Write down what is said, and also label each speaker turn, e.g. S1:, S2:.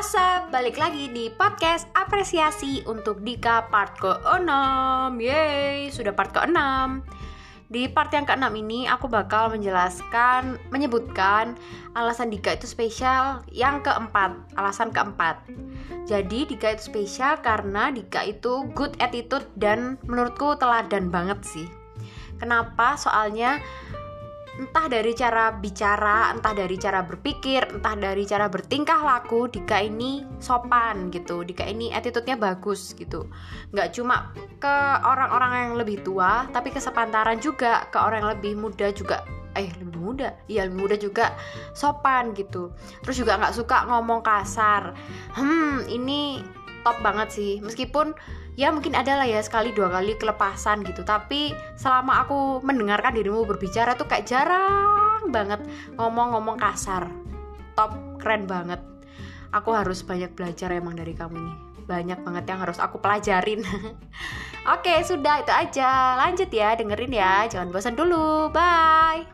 S1: puasa, balik lagi di podcast apresiasi untuk Dika part ke-6 Yeay, sudah part ke-6 Di part yang ke-6 ini aku bakal menjelaskan, menyebutkan alasan Dika itu spesial yang keempat Alasan keempat. Jadi Dika itu spesial karena Dika itu good attitude dan menurutku teladan banget sih. Kenapa? Soalnya entah dari cara bicara, entah dari cara berpikir, entah dari cara bertingkah laku, Dika ini sopan gitu, Dika ini attitude-nya bagus gitu. Nggak cuma ke orang-orang yang lebih tua, tapi ke sepantaran juga, ke orang yang lebih muda juga. Eh lebih muda? Iya lebih muda juga sopan gitu. Terus juga nggak suka ngomong kasar. Hmm ini top banget sih. Meskipun ya mungkin ada lah ya sekali dua kali kelepasan gitu. Tapi selama aku mendengarkan dirimu berbicara tuh kayak jarang banget ngomong-ngomong kasar. Top keren banget. Aku harus banyak belajar emang dari kamu nih banyak banget yang harus aku pelajarin. Oke sudah itu aja. Lanjut ya dengerin ya. Jangan bosan dulu. Bye